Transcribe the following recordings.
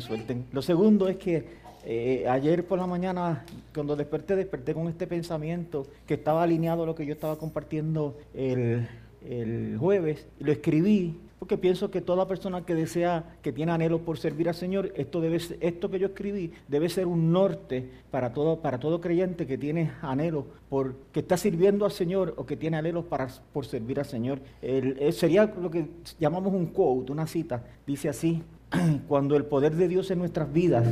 suelten. Lo segundo es que eh, ayer por la mañana, cuando desperté, desperté con este pensamiento que estaba alineado a lo que yo estaba compartiendo el, el jueves. Lo escribí porque pienso que toda persona que desea, que tiene anhelo por servir al Señor, esto, debe, esto que yo escribí debe ser un norte para todo, para todo creyente que tiene anhelo por, que está sirviendo al Señor o que tiene anhelo para, por servir al Señor. El, sería lo que llamamos un quote, una cita. Dice así, cuando el poder de Dios en nuestras vidas,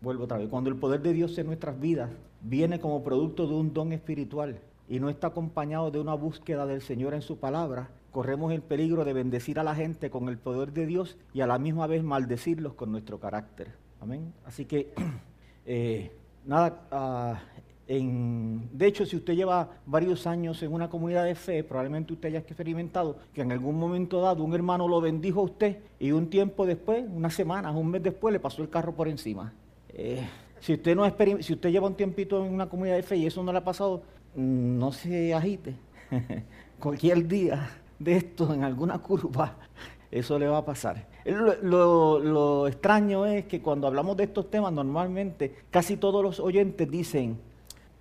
vuelvo otra vez, cuando el poder de Dios en nuestras vidas viene como producto de un don espiritual y no está acompañado de una búsqueda del Señor en su palabra, corremos el peligro de bendecir a la gente con el poder de Dios y a la misma vez maldecirlos con nuestro carácter. Amén. Así que, eh, nada, ah, de hecho, si usted lleva varios años en una comunidad de fe, probablemente usted haya experimentado que en algún momento dado un hermano lo bendijo a usted y un tiempo después, unas semanas, un mes después, le pasó el carro por encima. Eh, si usted, no si usted lleva un tiempito en una comunidad de fe y eso no le ha pasado, mm, no se agite. Cualquier día de esto en alguna curva, eso le va a pasar. Lo, extraño es que cuando hablamos de estos temas, normalmente casi todos los oyentes dicen,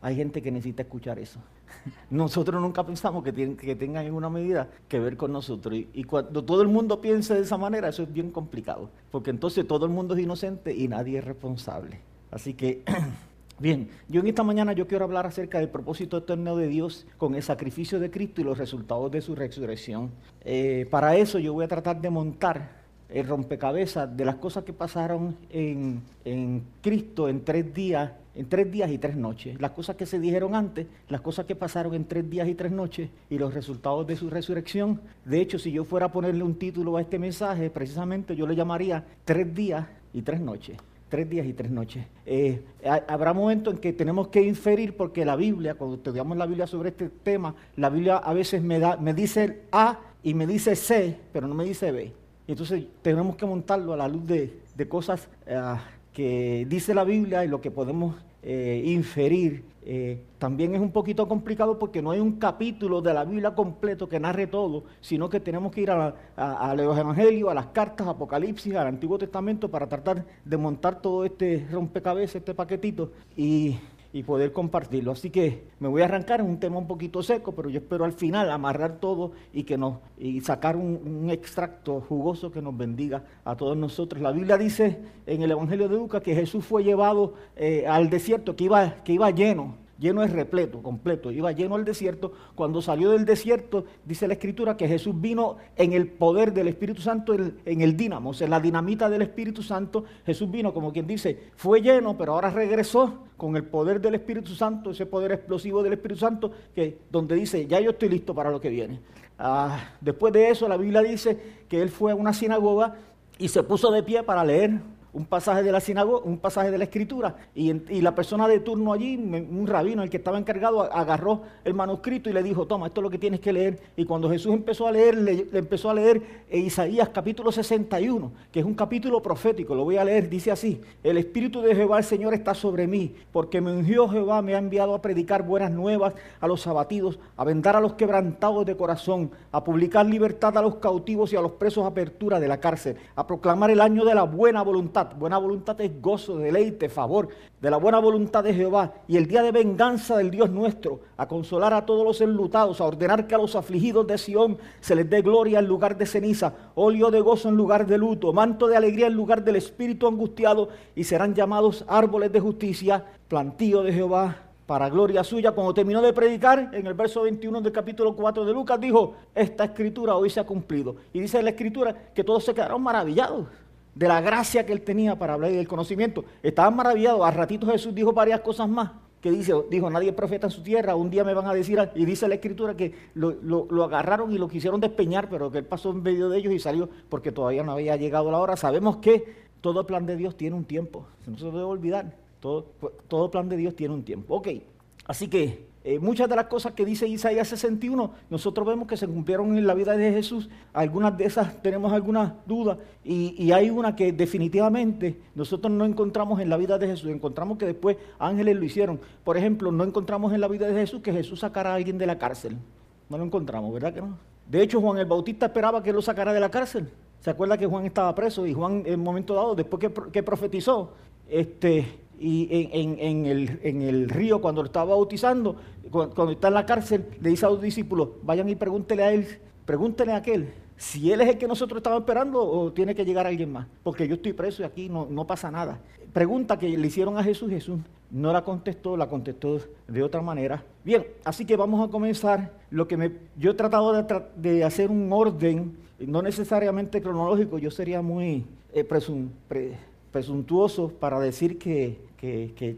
hay gente que necesita escuchar eso. Nosotros nunca pensamos que, tienen, que tengan en una medida que ver con nosotros. Y, cuando todo el mundo piense de esa manera, eso es bien complicado. Porque entonces todo el mundo es inocente y nadie es responsable. Así que Bien, yo en esta mañana yo quiero hablar acerca del propósito eterno de Dios con el sacrificio de Cristo y los resultados de su resurrección. Eh, para eso yo voy a tratar de montar el rompecabezas de las cosas que pasaron en, Cristo en tres días, en tres días y tres noches. Las cosas que se dijeron antes, las cosas que pasaron en tres días y tres noches y los resultados de su resurrección. De hecho, si yo fuera a ponerle un título a este mensaje, precisamente yo le llamaría Tres días y tres noches tres días y tres noches. Eh, habrá momentos en que tenemos que inferir, porque la Biblia, cuando estudiamos la Biblia sobre este tema, la Biblia a veces me, da, me dice A y me dice C, pero no me dice B. Y entonces tenemos que montarlo a la luz de, cosas eh, que dice la Biblia y lo que podemos eh, inferir. Eh, también es un poquito complicado porque no hay un capítulo de la Biblia completo que narre todo, sino que tenemos que ir a, a, los evangelios, a las cartas, Apocalipsis, al Antiguo Testamento para tratar de montar todo este rompecabezas, este paquetito. Y y poder compartirlo. Así que me voy a arrancar en un tema un poquito seco, pero yo espero al final amarrar todo y que nos y sacar un, extracto jugoso que nos bendiga a todos nosotros. La Biblia dice en el Evangelio de Lucas que Jesús fue llevado eh, al desierto, que iba, que iba lleno lleno es repleto, completo, iba lleno al desierto. Cuando salió del desierto, dice la escritura que Jesús vino en el poder del Espíritu Santo, en el dínamo, o sea, en la dinamita del Espíritu Santo. Jesús vino, como quien dice, fue lleno, pero ahora regresó con el poder del Espíritu Santo, ese poder explosivo del Espíritu Santo, que donde dice, ya yo estoy listo para lo que viene. Ah, después de eso, la Biblia dice que él fue a una sinagoga y se puso de pie para leer un pasaje de la sinagoga, un pasaje de la escritura, y, la persona de turno allí, un rabino, el que estaba encargado, agarró el manuscrito y le dijo, toma, esto es lo que tienes que leer. Y cuando Jesús empezó a leer, le, empezó a leer Isaías capítulo 61, que es un capítulo profético, lo voy a leer, dice así, el Espíritu de Jehová el Señor está sobre mí, porque me ungió Jehová, me ha enviado a predicar buenas nuevas a los abatidos, a vendar a los quebrantados de corazón, a publicar libertad a los cautivos y a los presos apertura de la cárcel, a proclamar el año de la buena voluntad Buena voluntad es gozo, deleite, favor de la buena voluntad de Jehová y el día de venganza del Dios nuestro, a consolar a todos los enlutados, a ordenar que a los afligidos de Sión se les dé gloria en lugar de ceniza, óleo de gozo en lugar de luto, manto de alegría en lugar del espíritu angustiado y serán llamados árboles de justicia, plantío de Jehová para gloria suya. Cuando terminó de predicar, en el verso 21 del capítulo 4 de Lucas, dijo, esta escritura hoy se ha cumplido. Y dice la escritura que todos se quedaron maravillados de la gracia que él tenía para hablar y del conocimiento. Estaban maravillados. A ratito Jesús dijo varias cosas más. Que dice, dijo, nadie profeta en su tierra, un día me van a decir, y dice la escritura que lo, agarraron y lo quisieron despeñar, pero que él pasó en medio de ellos y salió porque todavía no había llegado la hora. Sabemos que todo plan de Dios tiene un tiempo, no se debe olvidar, todo, todo plan de Dios tiene un tiempo. Ok, así que eh, muchas de las cosas que dice Isaías 61, nosotros vemos que se cumplieron en la vida de Jesús. Algunas de esas tenemos algunas dudas y, hay una que definitivamente nosotros no encontramos en la vida de Jesús. Encontramos que después ángeles lo hicieron. Por ejemplo, no encontramos en la vida de Jesús que Jesús sacara a alguien de la cárcel. No lo encontramos, ¿verdad que no? De hecho, Juan el Bautista esperaba que lo sacara de la cárcel. ¿Se acuerda que Juan estaba preso y Juan en un momento dado, después que, profetizó, este, y en, el, río cuando lo estaba bautizando, cuando, está en la cárcel, le dice a los discípulos, vayan y pregúntele a él, pregúntenle a aquel, si él es el que nosotros estamos esperando o tiene que llegar alguien más, porque yo estoy preso y aquí no, no pasa nada. Pregunta que le hicieron a Jesús, Jesús no la contestó, la contestó de otra manera. Bien, así que vamos a comenzar. Lo que yo he tratado de, hacer un orden, no necesariamente cronológico, yo sería muy eh, presuntuoso para decir que,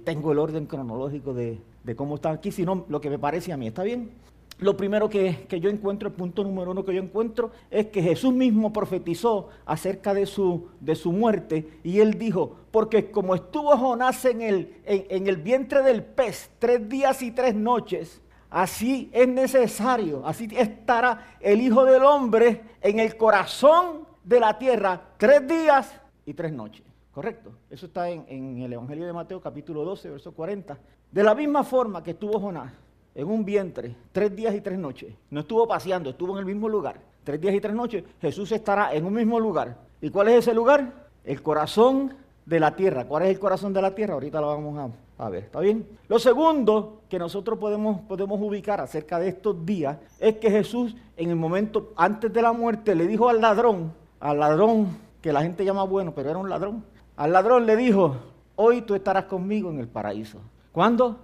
tengo el orden cronológico de, cómo está aquí, sino lo que me parece a mí. ¿Está bien? Lo primero que, yo encuentro, el punto número uno que yo encuentro, es que Jesús mismo profetizó acerca de su, muerte y él dijo, porque como estuvo Jonás en, el vientre del pez tres días y tres noches, así es necesario, así estará el Hijo del Hombre en el corazón de la tierra tres días y tres noches. ¿Correcto? Eso está en, el Evangelio de Mateo capítulo 12, verso 40. De la misma forma que estuvo Jonás en un vientre tres días y tres noches. No estuvo paseando, estuvo en el mismo lugar. Tres días y tres noches, Jesús estará en un mismo lugar. ¿Y cuál es ese lugar? El corazón de la tierra. ¿Cuál es el corazón de la tierra? Ahorita lo vamos a, ver, ¿está bien? Lo segundo que nosotros podemos, podemos ubicar acerca de estos días es que Jesús en el momento antes de la muerte le dijo al ladrón, al ladrón que la gente llama bueno, pero era un ladrón, al ladrón le dijo, hoy tú estarás conmigo en el paraíso. ¿Cuándo?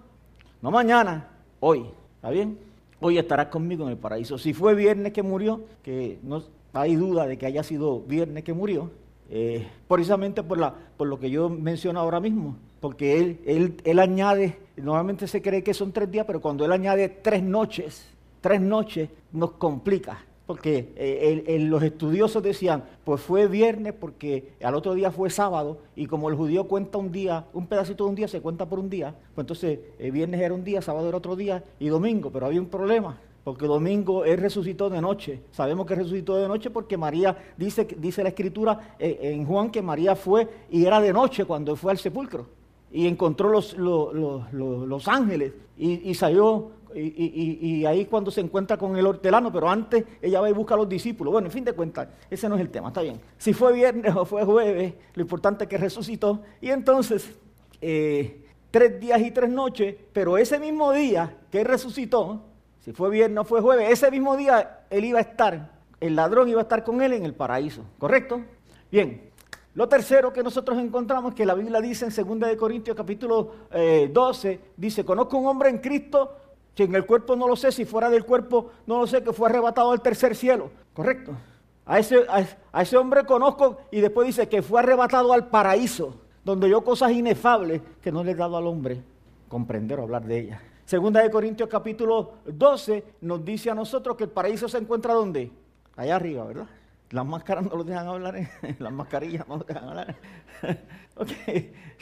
No mañana, hoy. ¿Está bien? Hoy estarás conmigo en el paraíso. Si fue viernes que murió, que no hay duda de que haya sido viernes que murió, eh, precisamente por, lo que yo menciono ahora mismo, porque él, él añade, normalmente se cree que son tres días, pero cuando él añade tres noches, tres noches nos complica porque eh, los estudiosos decían, pues fue viernes porque al otro día fue sábado y como el judío cuenta un día, un pedacito de un día se cuenta por un día, pues entonces eh, viernes era un día, sábado era otro día y domingo, pero había un problema. Porque domingo él resucitó de noche. Sabemos que resucitó de noche porque María, dice, dice la escritura eh, en Juan que María fue y era de noche cuando fue al sepulcro. Y encontró los, ángeles y salió y, ahí cuando se encuentra con el hortelano, pero antes ella va y busca a los discípulos. Bueno, en fin de cuentas, ese no es el tema, está bien. Si fue viernes o fue jueves, lo importante es que resucitó. Y entonces, eh, tres días y tres noches, pero ese mismo día que resucitó, si fue viernes o fue jueves, ese mismo día él iba a estar, el ladrón iba a estar con él en el paraíso, ¿correcto? Bien, lo tercero que nosotros encontramos que la Biblia dice en 2 de Corintios capítulo 12, eh, dice, conozco un hombre en Cristo si en el cuerpo no lo sé, si fuera del cuerpo no lo sé, que fue arrebatado al tercer cielo. ¿Correcto? A ese, a, ese hombre conozco y después dice que fue arrebatado al paraíso, donde yo cosas inefables que no le he dado al hombre comprender o hablar de ellas. Segunda de Corintios capítulo 12 nos dice a nosotros que el paraíso se encuentra ¿dónde? Allá arriba, ¿verdad? Las máscaras no lo dejan hablar, ¿eh? las mascarillas no lo dejan hablar. ok,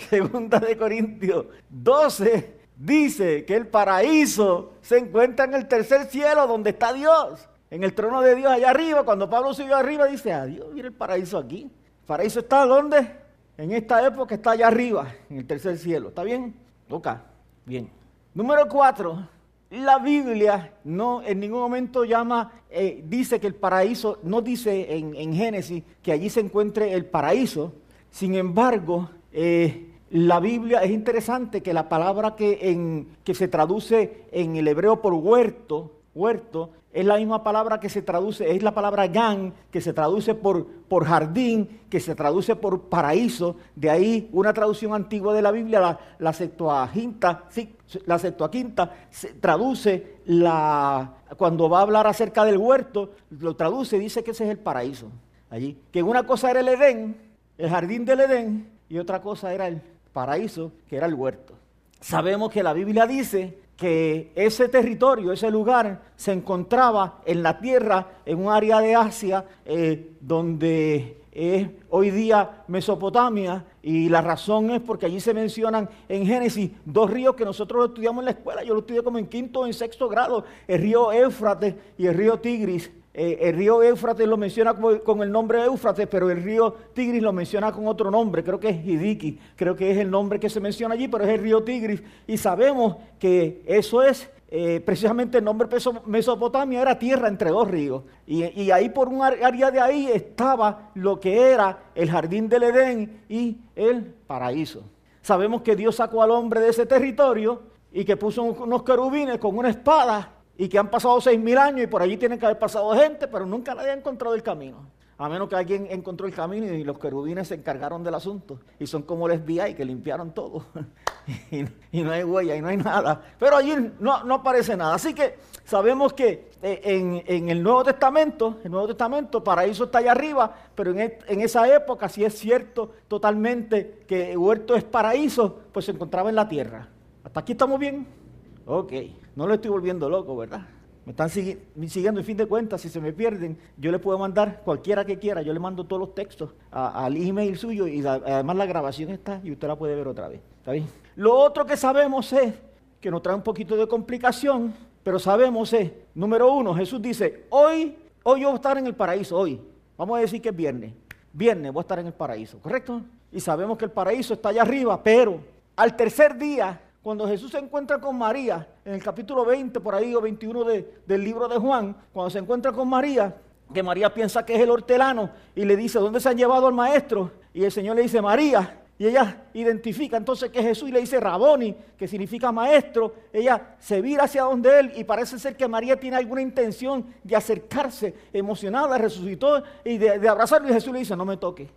segunda de Corintios 12 dice que el paraíso se encuentra en el tercer cielo donde está Dios, en el trono de Dios allá arriba. Cuando Pablo subió arriba dice, adiós, mira el paraíso aquí. ¿El paraíso está dónde? En esta época está allá arriba, en el tercer cielo. ¿Está bien? Toca. Bien. Número cuatro. La Biblia no en ningún momento llama, eh, dice que el paraíso, no dice en, en, Génesis que allí se encuentre el paraíso. Sin embargo, eh, la Biblia es interesante que la palabra que, en, que se traduce en el hebreo por huerto, huerto, es la misma palabra que se traduce, es la palabra gan, que se traduce por, por jardín, que se traduce por paraíso. De ahí una traducción antigua de la Biblia, la, la Septuaginta, sí, la Septuaginta se traduce la, cuando va a hablar acerca del huerto, lo traduce, dice que ese es el paraíso. Allí, que una cosa era el Edén, el jardín del Edén, y otra cosa era el paraíso, que era el huerto. Sabemos que la Biblia dice que ese territorio, ese lugar, se encontraba en la tierra, en un área de Asia, eh, donde es hoy día Mesopotamia, y la razón es porque allí se mencionan en Génesis dos ríos que nosotros estudiamos en la escuela, yo lo estudié como en quinto o en sexto grado, el río Éufrates y el río Tigris. Eh, el río Éufrates lo menciona con, el nombre Éufrates, pero el río Tigris lo menciona con otro nombre, creo que es Hidiki, creo que es el nombre que se menciona allí, pero es el río Tigris. Y sabemos que eso es eh, precisamente el nombre Mesopotamia era tierra entre dos ríos. Y, y, ahí por un área de ahí estaba lo que era el jardín del Edén y el paraíso. Sabemos que Dios sacó al hombre de ese territorio y que puso unos querubines con una espada y que han pasado seis mil años y por allí tienen que haber pasado gente, pero nunca nadie ha encontrado el camino. A menos que alguien encontró el camino y los querubines se encargaron del asunto. Y son como el FBI que limpiaron todo. y, no hay huella y no hay nada. Pero allí no, aparece nada. Así que sabemos que eh, en, el Nuevo Testamento, el Nuevo Testamento, paraíso está allá arriba, pero en, en esa época, si es cierto totalmente que huerto es paraíso, pues se encontraba en la tierra. ¿Hasta aquí estamos bien? Ok, no lo estoy volviendo loco, ¿verdad? me están siguiendo en fin de cuentas, si se me pierden, yo le puedo mandar cualquiera que quiera, yo le mando todos los textos al email suyo y además la grabación está y usted la puede ver otra vez. ¿Está bien? Lo otro que sabemos es, que nos trae un poquito de complicación, pero sabemos es, número uno, Jesús dice, hoy, hoy yo voy a estar en el paraíso, hoy. Vamos a decir que es viernes. Viernes voy a estar en el paraíso, ¿correcto? Y sabemos que el paraíso está allá arriba, pero al tercer día cuando Jesús se encuentra con María, en el capítulo 20, por ahí, o 21 del libro de Juan, cuando se encuentra con María, que María piensa que es el hortelano y le dice, ¿dónde se han llevado al maestro? Y el Señor le dice, María. Y ella identifica entonces que Jesús y le dice Raboni, que significa maestro. Ella se vira hacia donde él y parece ser que María tiene alguna intención de acercarse, emocionada, resucitó y de, abrazarlo. Y Jesús le dice, no me toque,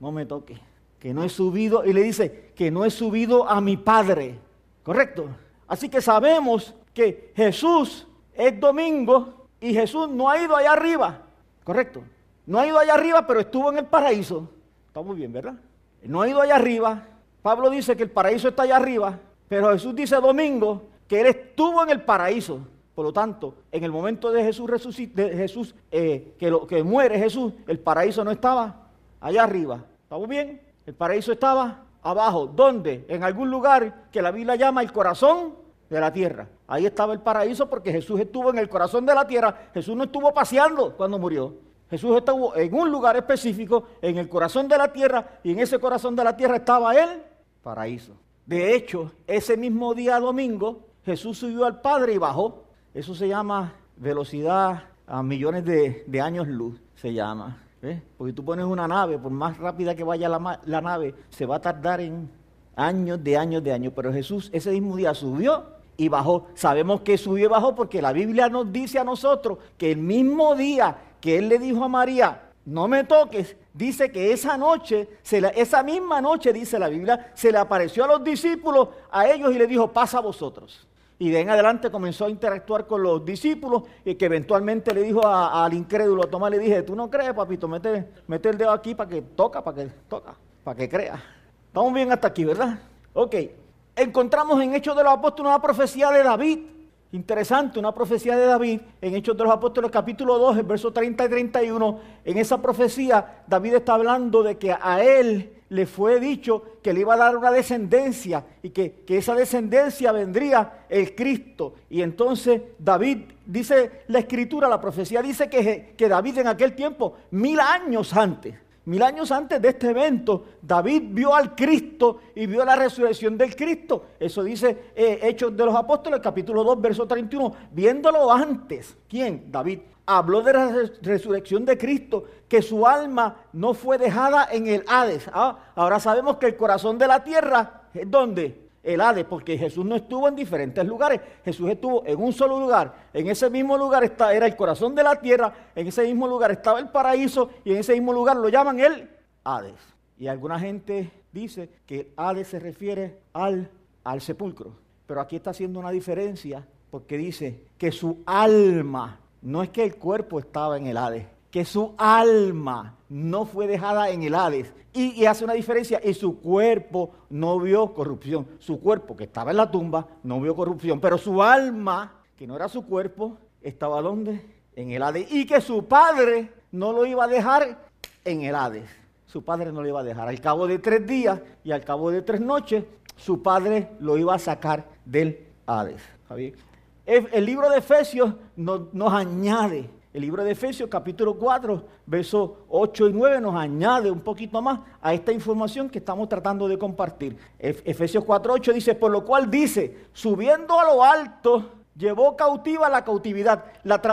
no me toque que no he subido, y le dice, que no he subido a mi Padre. ¿Correcto? Así que sabemos que Jesús es domingo y Jesús no ha ido allá arriba. ¿Correcto? No ha ido allá arriba, pero estuvo en el paraíso. Está muy bien, ¿verdad? No ha ido allá arriba. Pablo dice que el paraíso está allá arriba, pero Jesús dice domingo que él estuvo en el paraíso. Por lo tanto, en el momento de Jesús, de Jesús eh, que, lo, que muere Jesús, el paraíso no estaba allá arriba. ¿Estamos bien? El paraíso estaba abajo. ¿Dónde? En algún lugar que la Biblia llama el corazón de la tierra. Ahí estaba el paraíso porque Jesús estuvo en el corazón de la tierra. Jesús no estuvo paseando cuando murió. Jesús estuvo en un lugar específico, en el corazón de la tierra, y en ese corazón de la tierra estaba el paraíso. De hecho, ese mismo día domingo, Jesús subió al Padre y bajó. Eso se llama velocidad a millones de, de años luz, se llama. ¿Eh? Porque tú pones una nave, por más rápida que vaya la, nave, se va a tardar en años de años de años. Pero Jesús ese mismo día subió y bajó. Sabemos que subió y bajó porque la Biblia nos dice a nosotros que el mismo día que Él le dijo a María, no me toques, dice que esa noche, esa misma noche, dice la Biblia, se le apareció a los discípulos, a ellos y le dijo, pasa a vosotros. Y de en adelante comenzó a interactuar con los discípulos y que eventualmente le dijo al incrédulo, toma, le dije, tú no crees, papito, mete, mete el dedo aquí para que toca, para que toca, para que crea. Estamos bien hasta aquí, ¿verdad? Ok. Encontramos en Hechos de los Apóstoles una profecía de David. Interesante, una profecía de David en Hechos de los Apóstoles capítulo 2, el verso 30 y 31. En esa profecía David está hablando de que a él le fue dicho que le iba a dar una descendencia y que, esa descendencia vendría el Cristo. Y entonces David, dice la escritura, la profecía dice que, que David en aquel tiempo, mil años antes, mil años antes de este evento, David vio al Cristo y vio la resurrección del Cristo. Eso dice eh, Hechos de los Apóstoles, capítulo 2, verso 31. Viéndolo antes, ¿quién? David habló de la resurrección de Cristo, que su alma no fue dejada en el Hades. Ah, ahora sabemos que el corazón de la tierra es donde? El Hades, porque Jesús no estuvo en diferentes lugares, Jesús estuvo en un solo lugar. En ese mismo lugar está, era el corazón de la tierra, en ese mismo lugar estaba el paraíso y en ese mismo lugar lo llaman el Hades. Y alguna gente dice que el Hades se refiere al, al sepulcro, pero aquí está haciendo una diferencia porque dice que su alma no es que el cuerpo estaba en el Hades, que su alma no fue dejada en el Hades. Y, hace una diferencia, y su cuerpo no vio corrupción. Su cuerpo, que estaba en la tumba, no vio corrupción, pero su alma, que no era su cuerpo, estaba donde? En el Hades. Y que su padre no lo iba a dejar en el Hades. Su padre no lo iba a dejar. Al cabo de tres días y al cabo de tres noches, su padre lo iba a sacar del Hades el libro de Efesios nos, añade el libro de Efesios capítulo 4, versos 8 y 9 nos añade un poquito más a esta información que estamos tratando de compartir. Efesios 4, 8 dice, por lo cual dice, subiendo a lo alto, llevó cautiva la cautividad.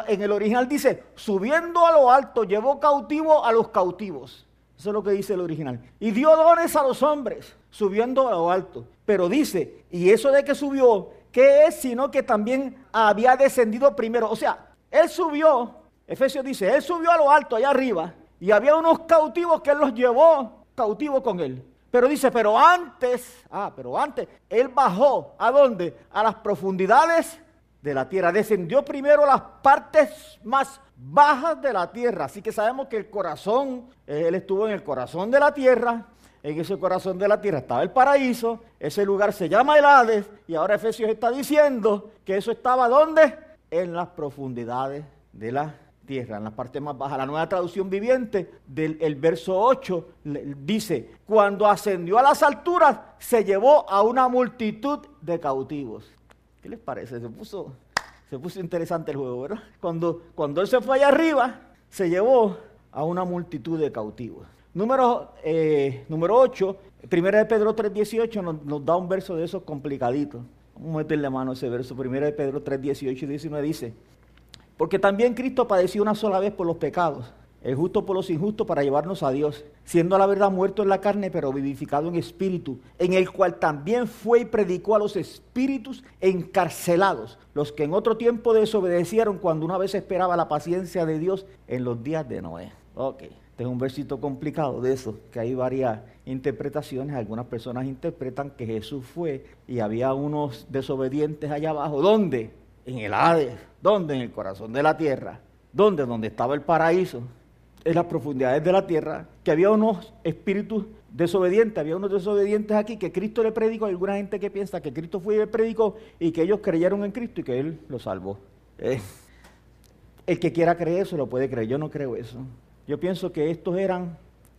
en el original dice, subiendo a lo alto, llevó cautivo a los cautivos. Eso es lo que dice el original. Y dio dones a los hombres, subiendo a lo alto. Pero dice, y eso de que subió, ¿qué es? Sino que también había descendido primero. O sea, él subió Efesios dice, él subió a lo alto, allá arriba, y había unos cautivos que él los llevó cautivos con él. Pero dice, pero antes, ah, pero antes, él bajó, ¿a dónde? A las profundidades de la tierra. Descendió primero a las partes más bajas de la tierra. Así que sabemos que el corazón, él estuvo en el corazón de la tierra. En ese corazón de la tierra estaba el paraíso. Ese lugar se llama el Hades. Y ahora Efesios está diciendo que eso estaba ¿dónde? En las profundidades de la tierra, en la parte más baja. La nueva traducción viviente del verso 8 dice, cuando ascendió a las alturas, se llevó a una multitud de cautivos. ¿Qué les parece? Se puso, se puso interesante el juego, ¿verdad? Cuando, cuando él se fue allá arriba, se llevó a una multitud de cautivos. Número, eh, número 8, primera de Pedro 3.18 nos, nos da un verso de esos complicaditos. Vamos a meterle mano a ese verso. Primera de Pedro 3.18 y 19 dice, porque también Cristo padeció una sola vez por los pecados, el justo por los injustos para llevarnos a Dios, siendo a la verdad muerto en la carne, pero vivificado en espíritu, en el cual también fue y predicó a los espíritus encarcelados, los que en otro tiempo desobedecieron cuando una vez esperaba la paciencia de Dios en los días de Noé. Ok, este es un versito complicado de eso, que hay varias interpretaciones. Algunas personas interpretan que Jesús fue y había unos desobedientes allá abajo. ¿Dónde? En el Hades. ¿Dónde? En el corazón de la tierra. ¿Dónde? Donde estaba el paraíso. En las profundidades de la tierra. Que había unos espíritus desobedientes. Había unos desobedientes aquí que Cristo le predicó. Hay alguna gente que piensa que Cristo fue y le predicó y que ellos creyeron en Cristo y que Él los salvó. Eh, el que quiera creer eso lo puede creer. Yo no creo eso. Yo pienso que estos eran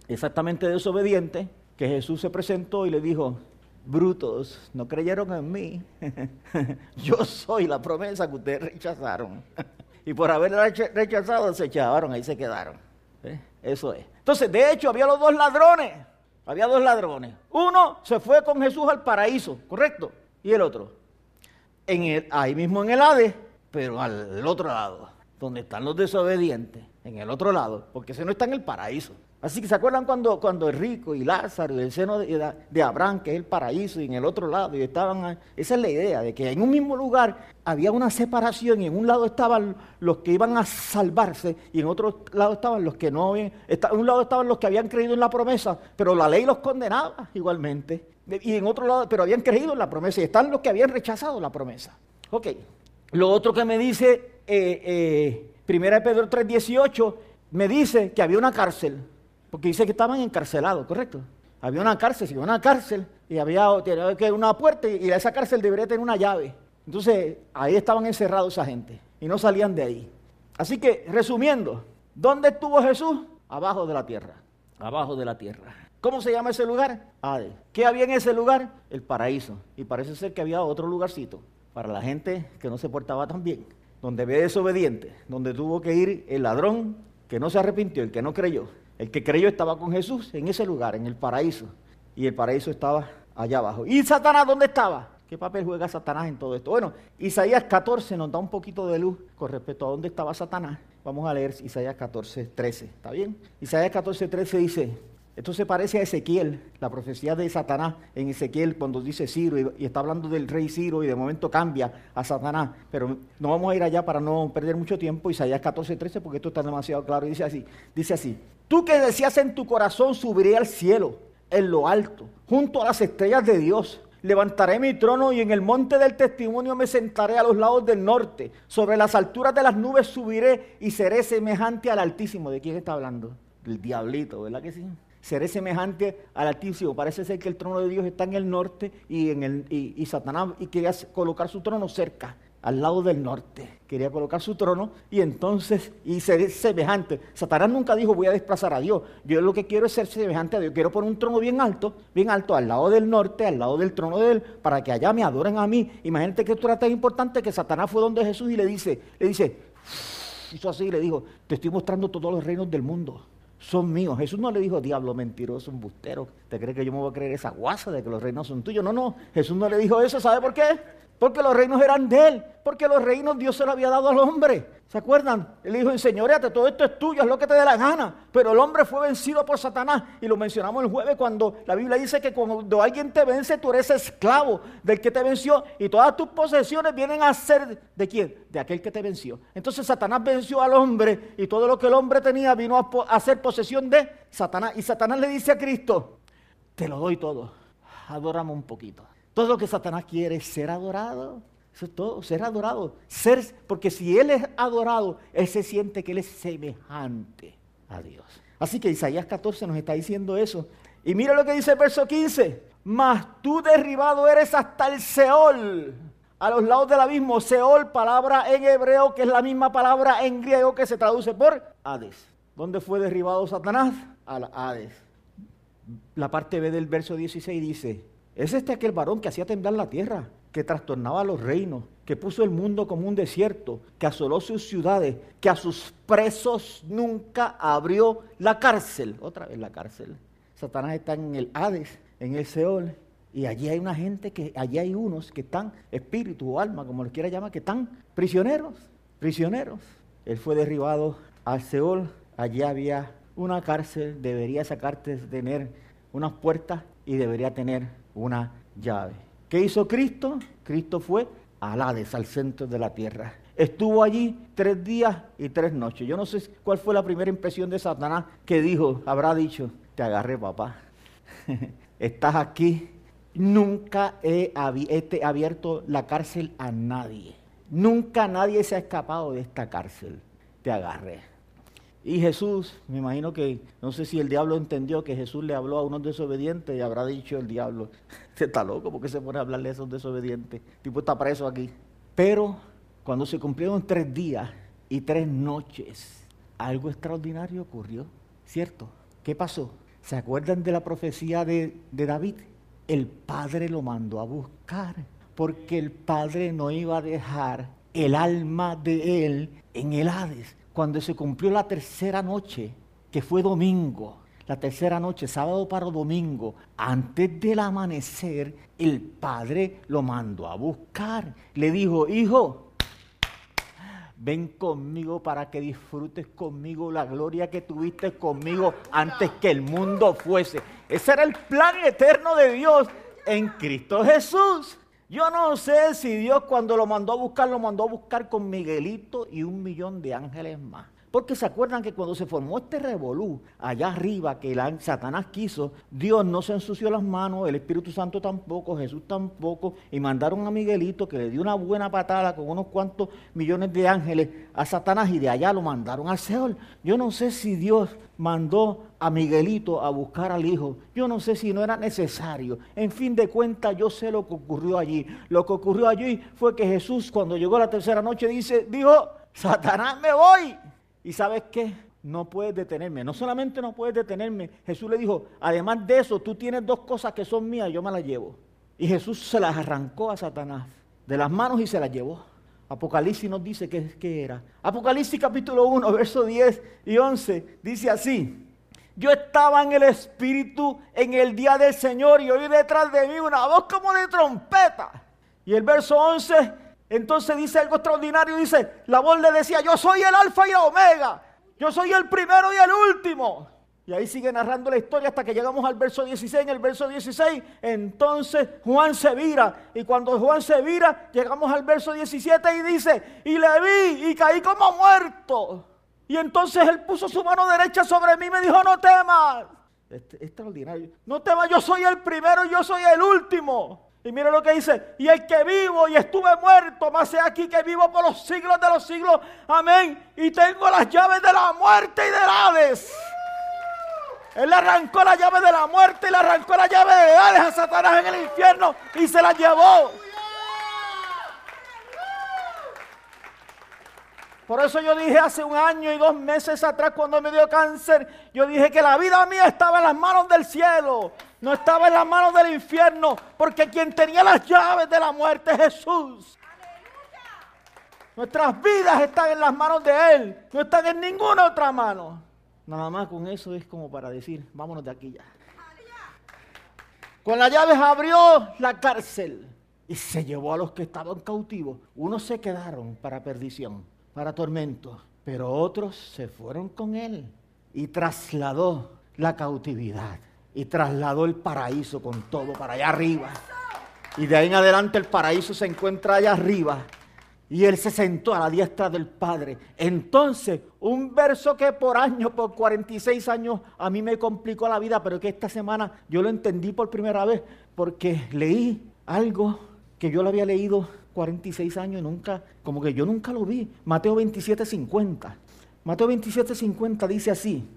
exactamente desobedientes. Que Jesús se presentó y le dijo, brutos, no creyeron en mí. Yo soy la promesa que ustedes rechazaron. y por haberla rechazado se echaron, ahí se quedaron. ¿Eh? Eso es. Entonces, de hecho, había los dos ladrones. Había dos ladrones. Uno se fue con Jesús al paraíso, ¿correcto? Y el otro. En el, ahí mismo en el Hades, pero al otro lado, donde están los desobedientes, en el otro lado, porque ese no está en el paraíso. Así que se acuerdan cuando, cuando el rico y Lázaro y el seno de, Abraham, que es el paraíso, y en el otro lado, y estaban, esa es la idea, de que en un mismo lugar había una separación y en un lado estaban los que iban a salvarse y en otro lado estaban los que no habían, en un lado estaban los que habían creído en la promesa, pero la ley los condenaba igualmente, y en otro lado, pero habían creído en la promesa y están los que habían rechazado la promesa. Ok, lo otro que me dice, eh, eh, primera de Pedro 3.18, me dice que había una cárcel. Porque dice que estaban encarcelados, ¿correcto? Había una cárcel, si una cárcel, y había una puerta, y esa cárcel debería tener una llave. Entonces, ahí estaban encerrados esa gente, y no salían de ahí. Así que, resumiendo, ¿dónde estuvo Jesús? Abajo de la tierra, abajo de la tierra. ¿Cómo se llama ese lugar? Hades. ¿Qué había en ese lugar? El paraíso. Y parece ser que había otro lugarcito para la gente que no se portaba tan bien, donde había desobediente, donde tuvo que ir el ladrón que no se arrepintió, el que no creyó, el que creyó estaba con Jesús en ese lugar, en el paraíso. Y el paraíso estaba allá abajo. ¿Y Satanás dónde estaba? ¿Qué papel juega Satanás en todo esto? Bueno, Isaías 14 nos da un poquito de luz con respecto a dónde estaba Satanás. Vamos a leer Isaías 14, 13. ¿Está bien? Isaías 14, 13 dice, esto se parece a Ezequiel, la profecía de Satanás en Ezequiel cuando dice Ciro y, está hablando del rey Ciro y de momento cambia a Satanás. Pero no vamos a ir allá para no perder mucho tiempo. Isaías 14, 13 porque esto está demasiado claro. dice así, dice así, tú que decías en tu corazón subiré al cielo, en lo alto, junto a las estrellas de Dios. Levantaré mi trono y en el monte del testimonio me sentaré a los lados del norte. Sobre las alturas de las nubes subiré y seré semejante al Altísimo. ¿De quién está hablando? Del diablito, ¿verdad que sí? Seré semejante al Altísimo. Parece ser que el trono de Dios está en el norte y, en el, y, Satanás y quería colocar su trono cerca, al lado del norte. Quería colocar su trono y entonces, y ser semejante. Satanás nunca dijo voy a desplazar a Dios. Yo lo que quiero es ser semejante a Dios. Quiero poner un trono bien alto, bien alto, al lado del norte, al lado del trono de Él, para que allá me adoren a mí. Imagínate que esto era tan importante que Satanás fue donde Jesús y le dice, le dice, hizo así y le dijo, te estoy mostrando todos los reinos del mundo. Son míos. Jesús no le dijo, diablo mentiroso, un bustero. ¿Te crees que yo me voy a creer esa guasa de que los reinos son tuyos? No, no. Jesús no le dijo eso. ¿Sabe por qué? Porque los reinos eran de él. Porque los reinos Dios se los había dado al hombre. ¿Se acuerdan? Él dijo, enseñoreate, todo esto es tuyo, es lo que te dé la gana. Pero el hombre fue vencido por Satanás. Y lo mencionamos el jueves cuando la Biblia dice que cuando alguien te vence, tú eres esclavo del que te venció. Y todas tus posesiones vienen a ser de quién? De aquel que te venció. Entonces Satanás venció al hombre y todo lo que el hombre tenía vino a, a ser posesión de Satanás. Y Satanás le dice a Cristo, te lo doy todo. Adórame un poquito. Todo lo que Satanás quiere es ser adorado. Eso es todo, ser adorado. Ser, porque si Él es adorado, Él se siente que Él es semejante a Dios. Así que Isaías 14 nos está diciendo eso. Y mira lo que dice el verso 15. Mas tú derribado eres hasta el Seol, a los lados del abismo. Seol, palabra en hebreo, que es la misma palabra en griego que se traduce por Hades. ¿Dónde fue derribado Satanás? A la Hades. La parte B del verso 16 dice, es este aquel varón que hacía temblar la tierra, que trastornaba los reinos, que puso el mundo como un desierto, que asoló sus ciudades, que a sus presos nunca abrió la cárcel. Otra vez la cárcel. Satanás está en el Hades, en el Seol, y allí hay una gente que, allí hay unos que están, espíritu o alma, como los quiera llamar, que están prisioneros, prisioneros. Él fue derribado al Seol, allí había una cárcel, debería sacarte tener unas puertas y debería tener una llave. ¿Qué hizo Cristo? Cristo fue al Hades, al centro de la tierra. Estuvo allí tres días y tres noches. Yo no sé cuál fue la primera impresión de Satanás que dijo, habrá dicho, te agarré papá, estás aquí. Nunca he abierto la cárcel a nadie. Nunca nadie se ha escapado de esta cárcel. Te agarré. Y Jesús, me imagino que, no sé si el diablo entendió que Jesús le habló a unos desobedientes y habrá dicho el diablo, se está loco porque se pone a hablarle a esos desobedientes. El tipo está preso aquí. Pero cuando se cumplieron tres días y tres noches, algo extraordinario ocurrió, ¿cierto? ¿Qué pasó? ¿Se acuerdan de la profecía de, de David? El Padre lo mandó a buscar porque el Padre no iba a dejar el alma de él en el Hades cuando se cumplió la tercera noche, que fue domingo, la tercera noche, sábado para domingo, antes del amanecer, el padre lo mandó a buscar. Le dijo, hijo, ven conmigo para que disfrutes conmigo la gloria que tuviste conmigo antes que el mundo fuese. Ese era el plan eterno de Dios en Cristo Jesús. Yo no sé si Dios cuando lo mandó a buscar, lo mandó a buscar con Miguelito y un millón de ángeles más. Porque se acuerdan que cuando se formó este revolú allá arriba que Satanás quiso, Dios no se ensució las manos, el Espíritu Santo tampoco, Jesús tampoco, y mandaron a Miguelito que le dio una buena patada con unos cuantos millones de ángeles a Satanás y de allá lo mandaron al Seol. Yo no sé si Dios mandó a Miguelito a buscar al hijo. Yo no sé si no era necesario. En fin de cuentas, yo sé lo que ocurrió allí. Lo que ocurrió allí fue que Jesús, cuando llegó la tercera noche, dice, dijo, Satanás, me voy. ¿Y sabes qué? No puedes detenerme. No solamente no puedes detenerme. Jesús le dijo, además de eso, tú tienes dos cosas que son mías, yo me las llevo. Y Jesús se las arrancó a Satanás de las manos y se las llevó. Apocalipsis nos dice qué, era. Apocalipsis capítulo 1, verso 10 y 11 dice así. Yo estaba en el Espíritu en el día del Señor y oí detrás de mí una voz como de trompeta. Y el verso 11 entonces dice algo extraordinario, dice, la voz le decía, yo soy el alfa y el omega, yo soy el primero y el último. Y ahí sigue narrando la historia hasta que llegamos al verso 16. En el verso 16, entonces Juan se vira. Y cuando Juan se vira, llegamos al verso 17 y dice, y le vi y caí como muerto. Y entonces él puso su mano derecha sobre mí y me dijo, no temas. extraordinario. No temas, yo soy el primero y yo soy el último. Y mira lo que dice, y el que vivo y estuve muerto, más sea aquí que vivo por los siglos de los siglos, amén, y tengo las llaves de la muerte y del Hades. Él le arrancó la llave de la muerte y le arrancó la llave de Hades a Satanás en el infierno y se la llevó. Por eso yo dije hace un año y dos meses atrás cuando me dio cáncer, yo dije que la vida mía estaba en las manos del cielo no estaba en las manos del infierno, porque quien tenía las llaves de la muerte es Jesús. Nuestras vidas están en las manos de Él, no están en ninguna otra mano. Nada más con eso es como para decir, vámonos de aquí ya. Con las llaves abrió la cárcel y se llevó a los que estaban cautivos. Unos se quedaron para perdición, para tormento, pero otros se fueron con Él y trasladó la cautividad y trasladó el paraíso con todo para allá arriba. Y de ahí en adelante el paraíso se encuentra allá arriba. Y él se sentó a la diestra del Padre. Entonces, un verso que por años, por 46 años, a mí me complicó la vida, pero que esta semana yo lo entendí por primera vez, porque leí algo que yo lo había leído 46 años y nunca, como que yo nunca lo vi. Mateo 27, 50. Mateo 27, 50 dice así,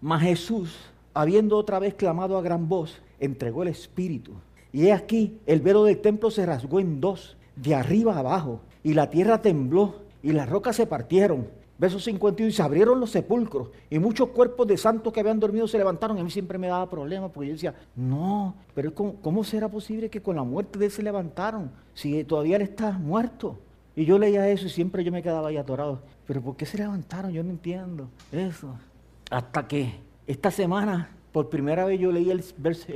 mas Jesús, habiendo otra vez clamado a gran voz, entregó el Espíritu. Y he aquí, el velo del templo se rasgó en dos, de arriba abajo, y la tierra tembló, y las rocas se partieron. Verso 51, y se abrieron los sepulcros, y muchos cuerpos de santos que habían dormido se levantaron. A mí siempre me daba problemas, porque yo decía, no, pero ¿cómo, ¿cómo será posible que con la muerte de él se levantaron? Si todavía él está muerto. Y yo leía eso y siempre yo me quedaba ahí atorado. Pero ¿por qué se levantaron? Yo no entiendo eso. Hasta que esta semana por primera vez yo leí el verso,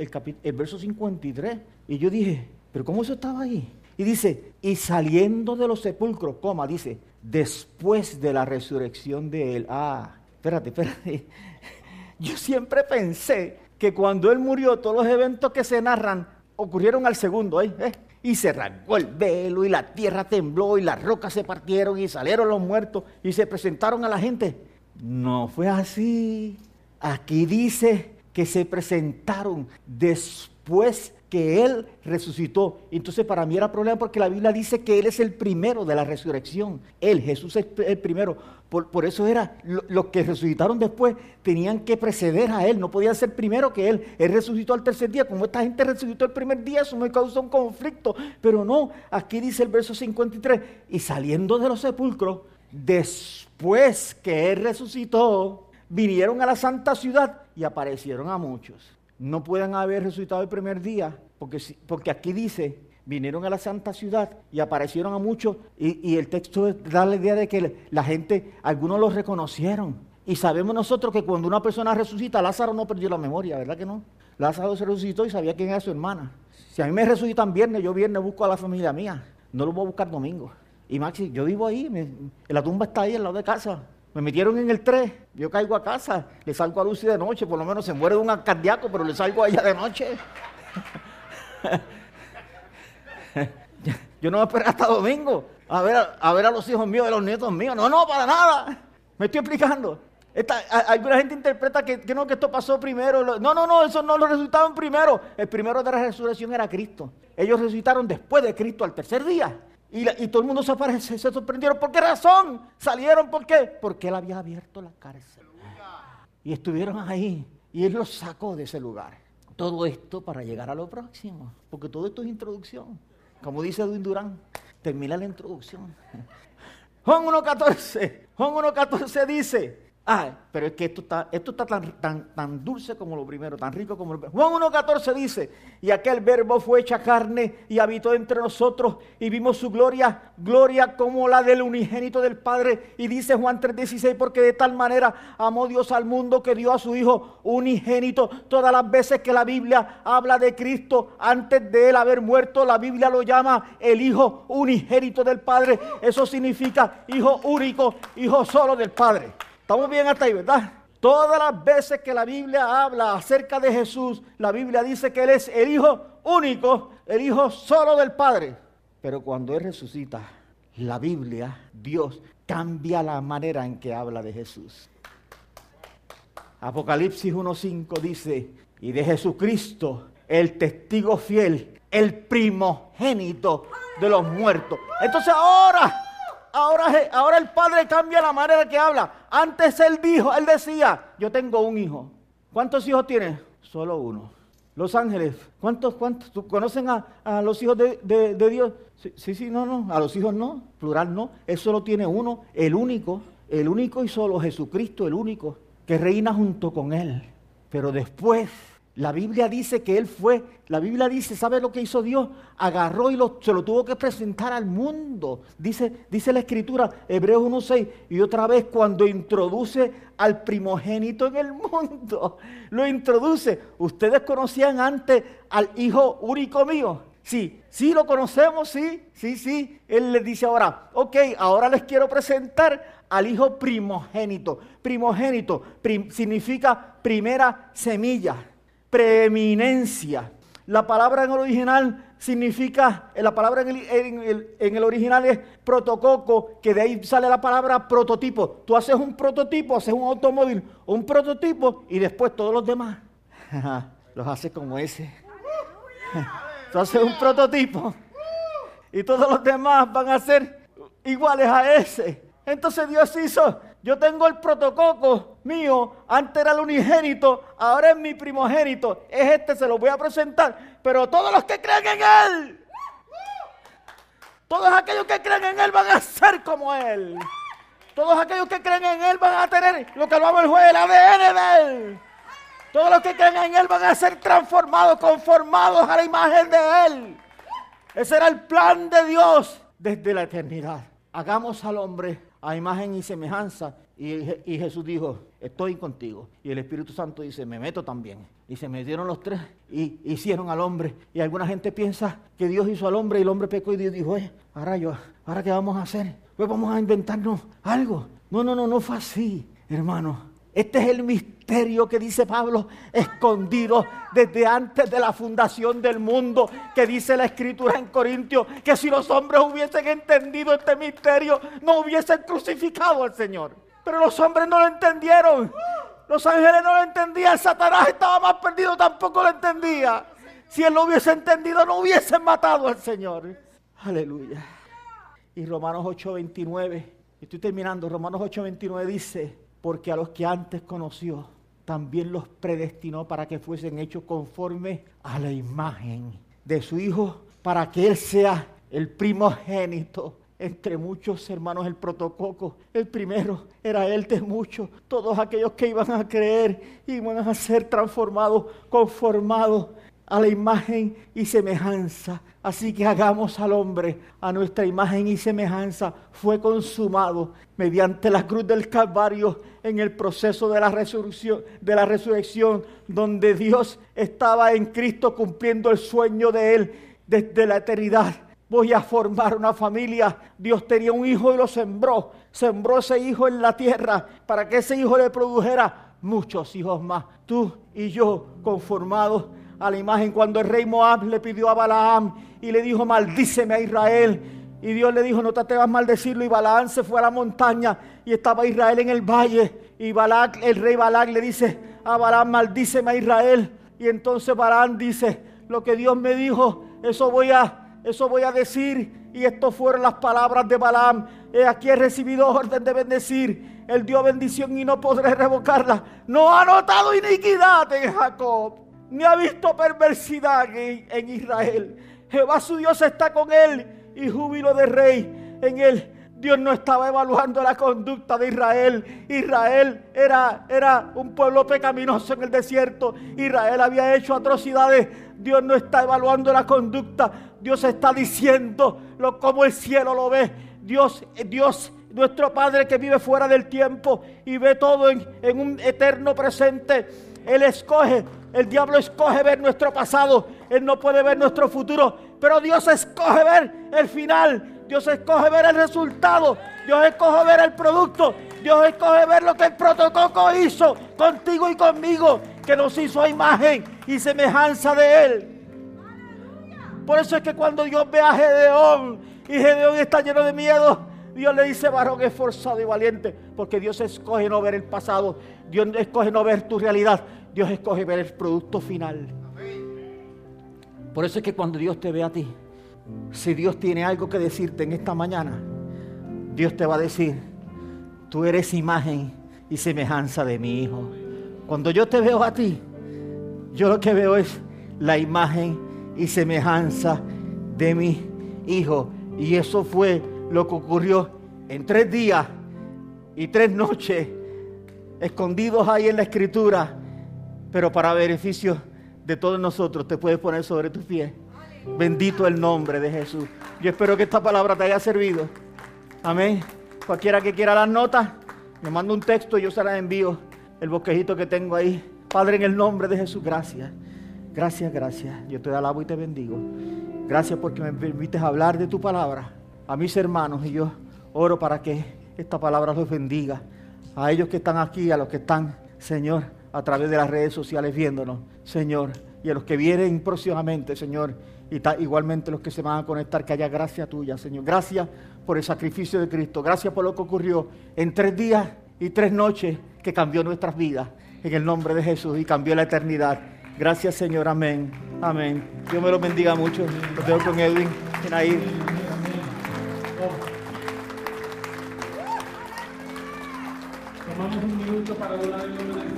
el, verso 53 y yo dije, pero ¿cómo eso estaba ahí? Y dice, y saliendo de los sepulcros, coma, dice, después de la resurrección de él. Ah, espérate, espérate. Yo siempre pensé que cuando él murió, todos los eventos que se narran ocurrieron al segundo, ¿eh? ¿Eh? Y se arrancó el velo y la tierra tembló y las rocas se partieron y salieron los muertos y se presentaron a la gente. No fue así. Aquí dice que se presentaron después que Él resucitó. Entonces para mí era problema porque la Biblia dice que Él es el primero de la resurrección. Él, Jesús es el primero. Por, eso era, los que resucitaron después tenían que preceder a Él, no podían ser primero que Él. Él resucitó al tercer día. Como esta gente resucitó el primer día, eso me causó un conflicto. Pero no, aquí dice el verso 53, y saliendo de los sepulcros, después que Él resucitó, vinieron a la santa ciudad y aparecieron a muchos. No pueden haber resucitado el primer día, porque, porque aquí dice, vinieron a la santa ciudad y aparecieron a muchos, y, el texto da la idea de que la gente, algunos los reconocieron. Y sabemos nosotros que cuando una persona resucita, Lázaro no perdió la memoria, ¿verdad que no? Lázaro se resucitó y sabía quién era su hermana. Si a mí me resucitan viernes, yo viernes busco a la familia mía, no lo voy a buscar domingo. Y Maxi, yo vivo ahí, la tumba está ahí al lado de casa. Me metieron en el 3, yo caigo a casa, le salgo a Lucy de noche, por lo menos se muere de un cardíaco, pero le salgo a ella de noche. yo no a esperar hasta domingo a ver a, los hijos míos, a los nietos míos. No, no, para nada. Me estoy explicando. Esta, alguna gente interpreta que, no, que esto pasó primero. No, no, no, eso no lo resucitaron primero. El primero de la resurrección era Cristo. Ellos resucitaron después de Cristo al tercer día. Y, todo el mundo se, aparece, se sorprendieron. ¿Por qué razón? ¿Salieron por qué? Porque él había abierto la cárcel. Y estuvieron ahí. Y él los sacó de ese lugar. Todo esto para llegar a lo próximo. Porque todo esto es introducción. Como dice Edwin Durán, termina la introducción. Juan 1.14. Juan 1.14 dice, Ah, pero es que esto está, esto está tan, tan, tan dulce como lo primero, tan rico como lo primero. Juan 1.14 dice, y aquel verbo fue hecha carne y habitó entre nosotros y vimos su gloria, gloria como la del unigénito del Padre. Y dice Juan 3.16, porque de tal manera amó Dios al mundo que dio a su Hijo unigénito. Todas las veces que la Biblia habla de Cristo, antes de él haber muerto, la Biblia lo llama el Hijo unigénito del Padre. Eso significa Hijo único, Hijo solo del Padre. Estamos bien hasta ahí, ¿verdad? Todas las veces que la Biblia habla acerca de Jesús, la Biblia dice que Él es el Hijo único, el Hijo solo del Padre. Pero cuando Él resucita, la Biblia, Dios, cambia la manera en que habla de Jesús. Apocalipsis 1.5 dice, y de Jesucristo, el testigo fiel, el primogénito de los muertos. Entonces ahora Ahora, el padre cambia la manera que habla. Antes él dijo, él decía, yo tengo un hijo. ¿Cuántos hijos tienes? Solo uno. Los ángeles, ¿cuántos, cuántos? ¿Tú conocen a, los hijos de, Dios? Sí, sí, no, no. A los hijos no, plural no. Él solo tiene uno, el único, el único y solo Jesucristo, el único, que reina junto con él. Pero después La Biblia dice que él fue, la Biblia dice, ¿sabe lo que hizo Dios? Agarró y se lo tuvo que presentar al mundo. Dice, dice la escritura, Hebreos 1.6, y otra vez cuando introduce al primogénito en el mundo, lo introduce. Ustedes conocían antes al hijo único mío. Sí, sí lo conocemos, sí, sí, sí. Él les dice ahora, ok, ahora les quiero presentar al hijo primogénito. Primogénito significa primera semilla preeminencia. La palabra en el original significa, la palabra en el, original es protococo, que de ahí sale la palabra prototipo. Tú haces un prototipo, haces un automóvil, un prototipo y después todos los demás los haces como ese. Tú haces un prototipo y todos los demás van a ser iguales a ese. Entonces Dios hizo yo tengo el protococo mío, antes era el unigénito, ahora es mi primogénito. Es este, se lo voy a presentar. Pero todos los que creen en Él, todos aquellos que creen en Él van a ser como Él. Todos aquellos que creen en Él van a tener lo que hablamos el juez, el ADN de Él. Todos los que creen en Él van a ser transformados, conformados a la imagen de Él. Ese era el plan de Dios desde la eternidad. Hagamos al hombre a imagen y semejanza. Y, Jesús dijo, estoy contigo. Y el Espíritu Santo dice, me meto también. Y se metieron los tres y hicieron al hombre. Y alguna gente piensa que Dios hizo al hombre y el hombre pecó y Dios dijo, ahora yo, ahora qué vamos a hacer? Pues vamos a inventarnos algo. No, no, no, no fue así, hermano. Este es el misterio que dice Pablo, escondido desde antes de la fundación del mundo, que dice la escritura en Corintios, que si los hombres hubiesen entendido este misterio, no hubiesen crucificado al Señor. Pero los hombres no lo entendieron. Los ángeles no lo entendían. Satanás estaba más perdido, tampoco lo entendía. Si él lo hubiese entendido, no hubiesen matado al Señor. Aleluya. Y Romanos 8:29, estoy terminando, Romanos 8:29 dice, porque a los que antes conoció, también los predestinó para que fuesen hechos conforme a la imagen de su Hijo, para que Él sea el primogénito entre muchos hermanos el protococo. El primero era Él de muchos. Todos aquellos que iban a creer iban a ser transformados, conformados a la imagen y semejanza. Así que hagamos al hombre a nuestra imagen y semejanza. Fue consumado mediante la cruz del Calvario en el proceso de la resurrección, de la resurrección, donde Dios estaba en Cristo cumpliendo el sueño de él desde la eternidad. Voy a formar una familia. Dios tenía un hijo y lo sembró. Sembró ese hijo en la tierra para que ese hijo le produjera muchos hijos más. Tú y yo conformados a la imagen cuando el rey Moab le pidió a Balaam y le dijo, maldíceme a Israel. Y Dios le dijo, no te atrevas a maldecirlo. Y Balaam se fue a la montaña y estaba Israel en el valle. Y Balac, el rey Balac le dice a Balaam, maldíceme a Israel. Y entonces Balaam dice, lo que Dios me dijo, eso voy a, eso voy a decir. Y estas fueron las palabras de Balaam. He aquí he recibido orden de bendecir. Él dio bendición y no podré revocarla. No ha notado iniquidad en Jacob ni ha visto perversidad en, Israel. Jehová su Dios está con él y júbilo de rey en él. Dios no estaba evaluando la conducta de Israel. Israel era, era un pueblo pecaminoso en el desierto. Israel había hecho atrocidades. Dios no está evaluando la conducta. Dios está diciendo lo, como el cielo lo ve. Dios, Dios, nuestro Padre que vive fuera del tiempo y ve todo en, un eterno presente. Él escoge el diablo escoge ver nuestro pasado, Él no puede ver nuestro futuro, pero Dios escoge ver el final, Dios escoge ver el resultado, Dios escoge ver el producto, Dios escoge ver lo que el protocolo hizo contigo y conmigo, que nos hizo a imagen y semejanza de Él. Por eso es que cuando Dios ve a Gedeón y Gedeón está lleno de miedo, Dios le dice varón esforzado y valiente, porque Dios escoge no ver el pasado, Dios escoge no ver tu realidad, Dios escoge ver el producto final. Por eso es que cuando Dios te ve a ti, si Dios tiene algo que decirte en esta mañana, Dios te va a decir, tú eres imagen y semejanza de mi hijo. Cuando yo te veo a ti, yo lo que veo es la imagen y semejanza de mi hijo. Y eso fue lo que ocurrió en tres días y tres noches, escondidos ahí en la escritura pero para beneficio de todos nosotros te puedes poner sobre tus pies. Bendito el nombre de Jesús. Yo espero que esta palabra te haya servido. Amén. Cualquiera que quiera las notas, me manda un texto y yo se las envío. El bosquejito que tengo ahí. Padre, en el nombre de Jesús, gracias. Gracias, gracias. Yo te alabo y te bendigo. Gracias porque me permites hablar de tu palabra a mis hermanos y yo oro para que esta palabra los bendiga. A ellos que están aquí, a los que están, Señor, a través de las redes sociales viéndonos, Señor, y a los que vienen próximamente, Señor, y igualmente los que se van a conectar, que haya gracia tuya, Señor. Gracias por el sacrificio de Cristo. Gracias por lo que ocurrió en tres días y tres noches que cambió nuestras vidas. En el nombre de Jesús y cambió la eternidad. Gracias, Señor. Amén. Amén. Dios me lo bendiga mucho. Los dejo con Edwin. ahí. Tomamos un minuto para adorar el nombre del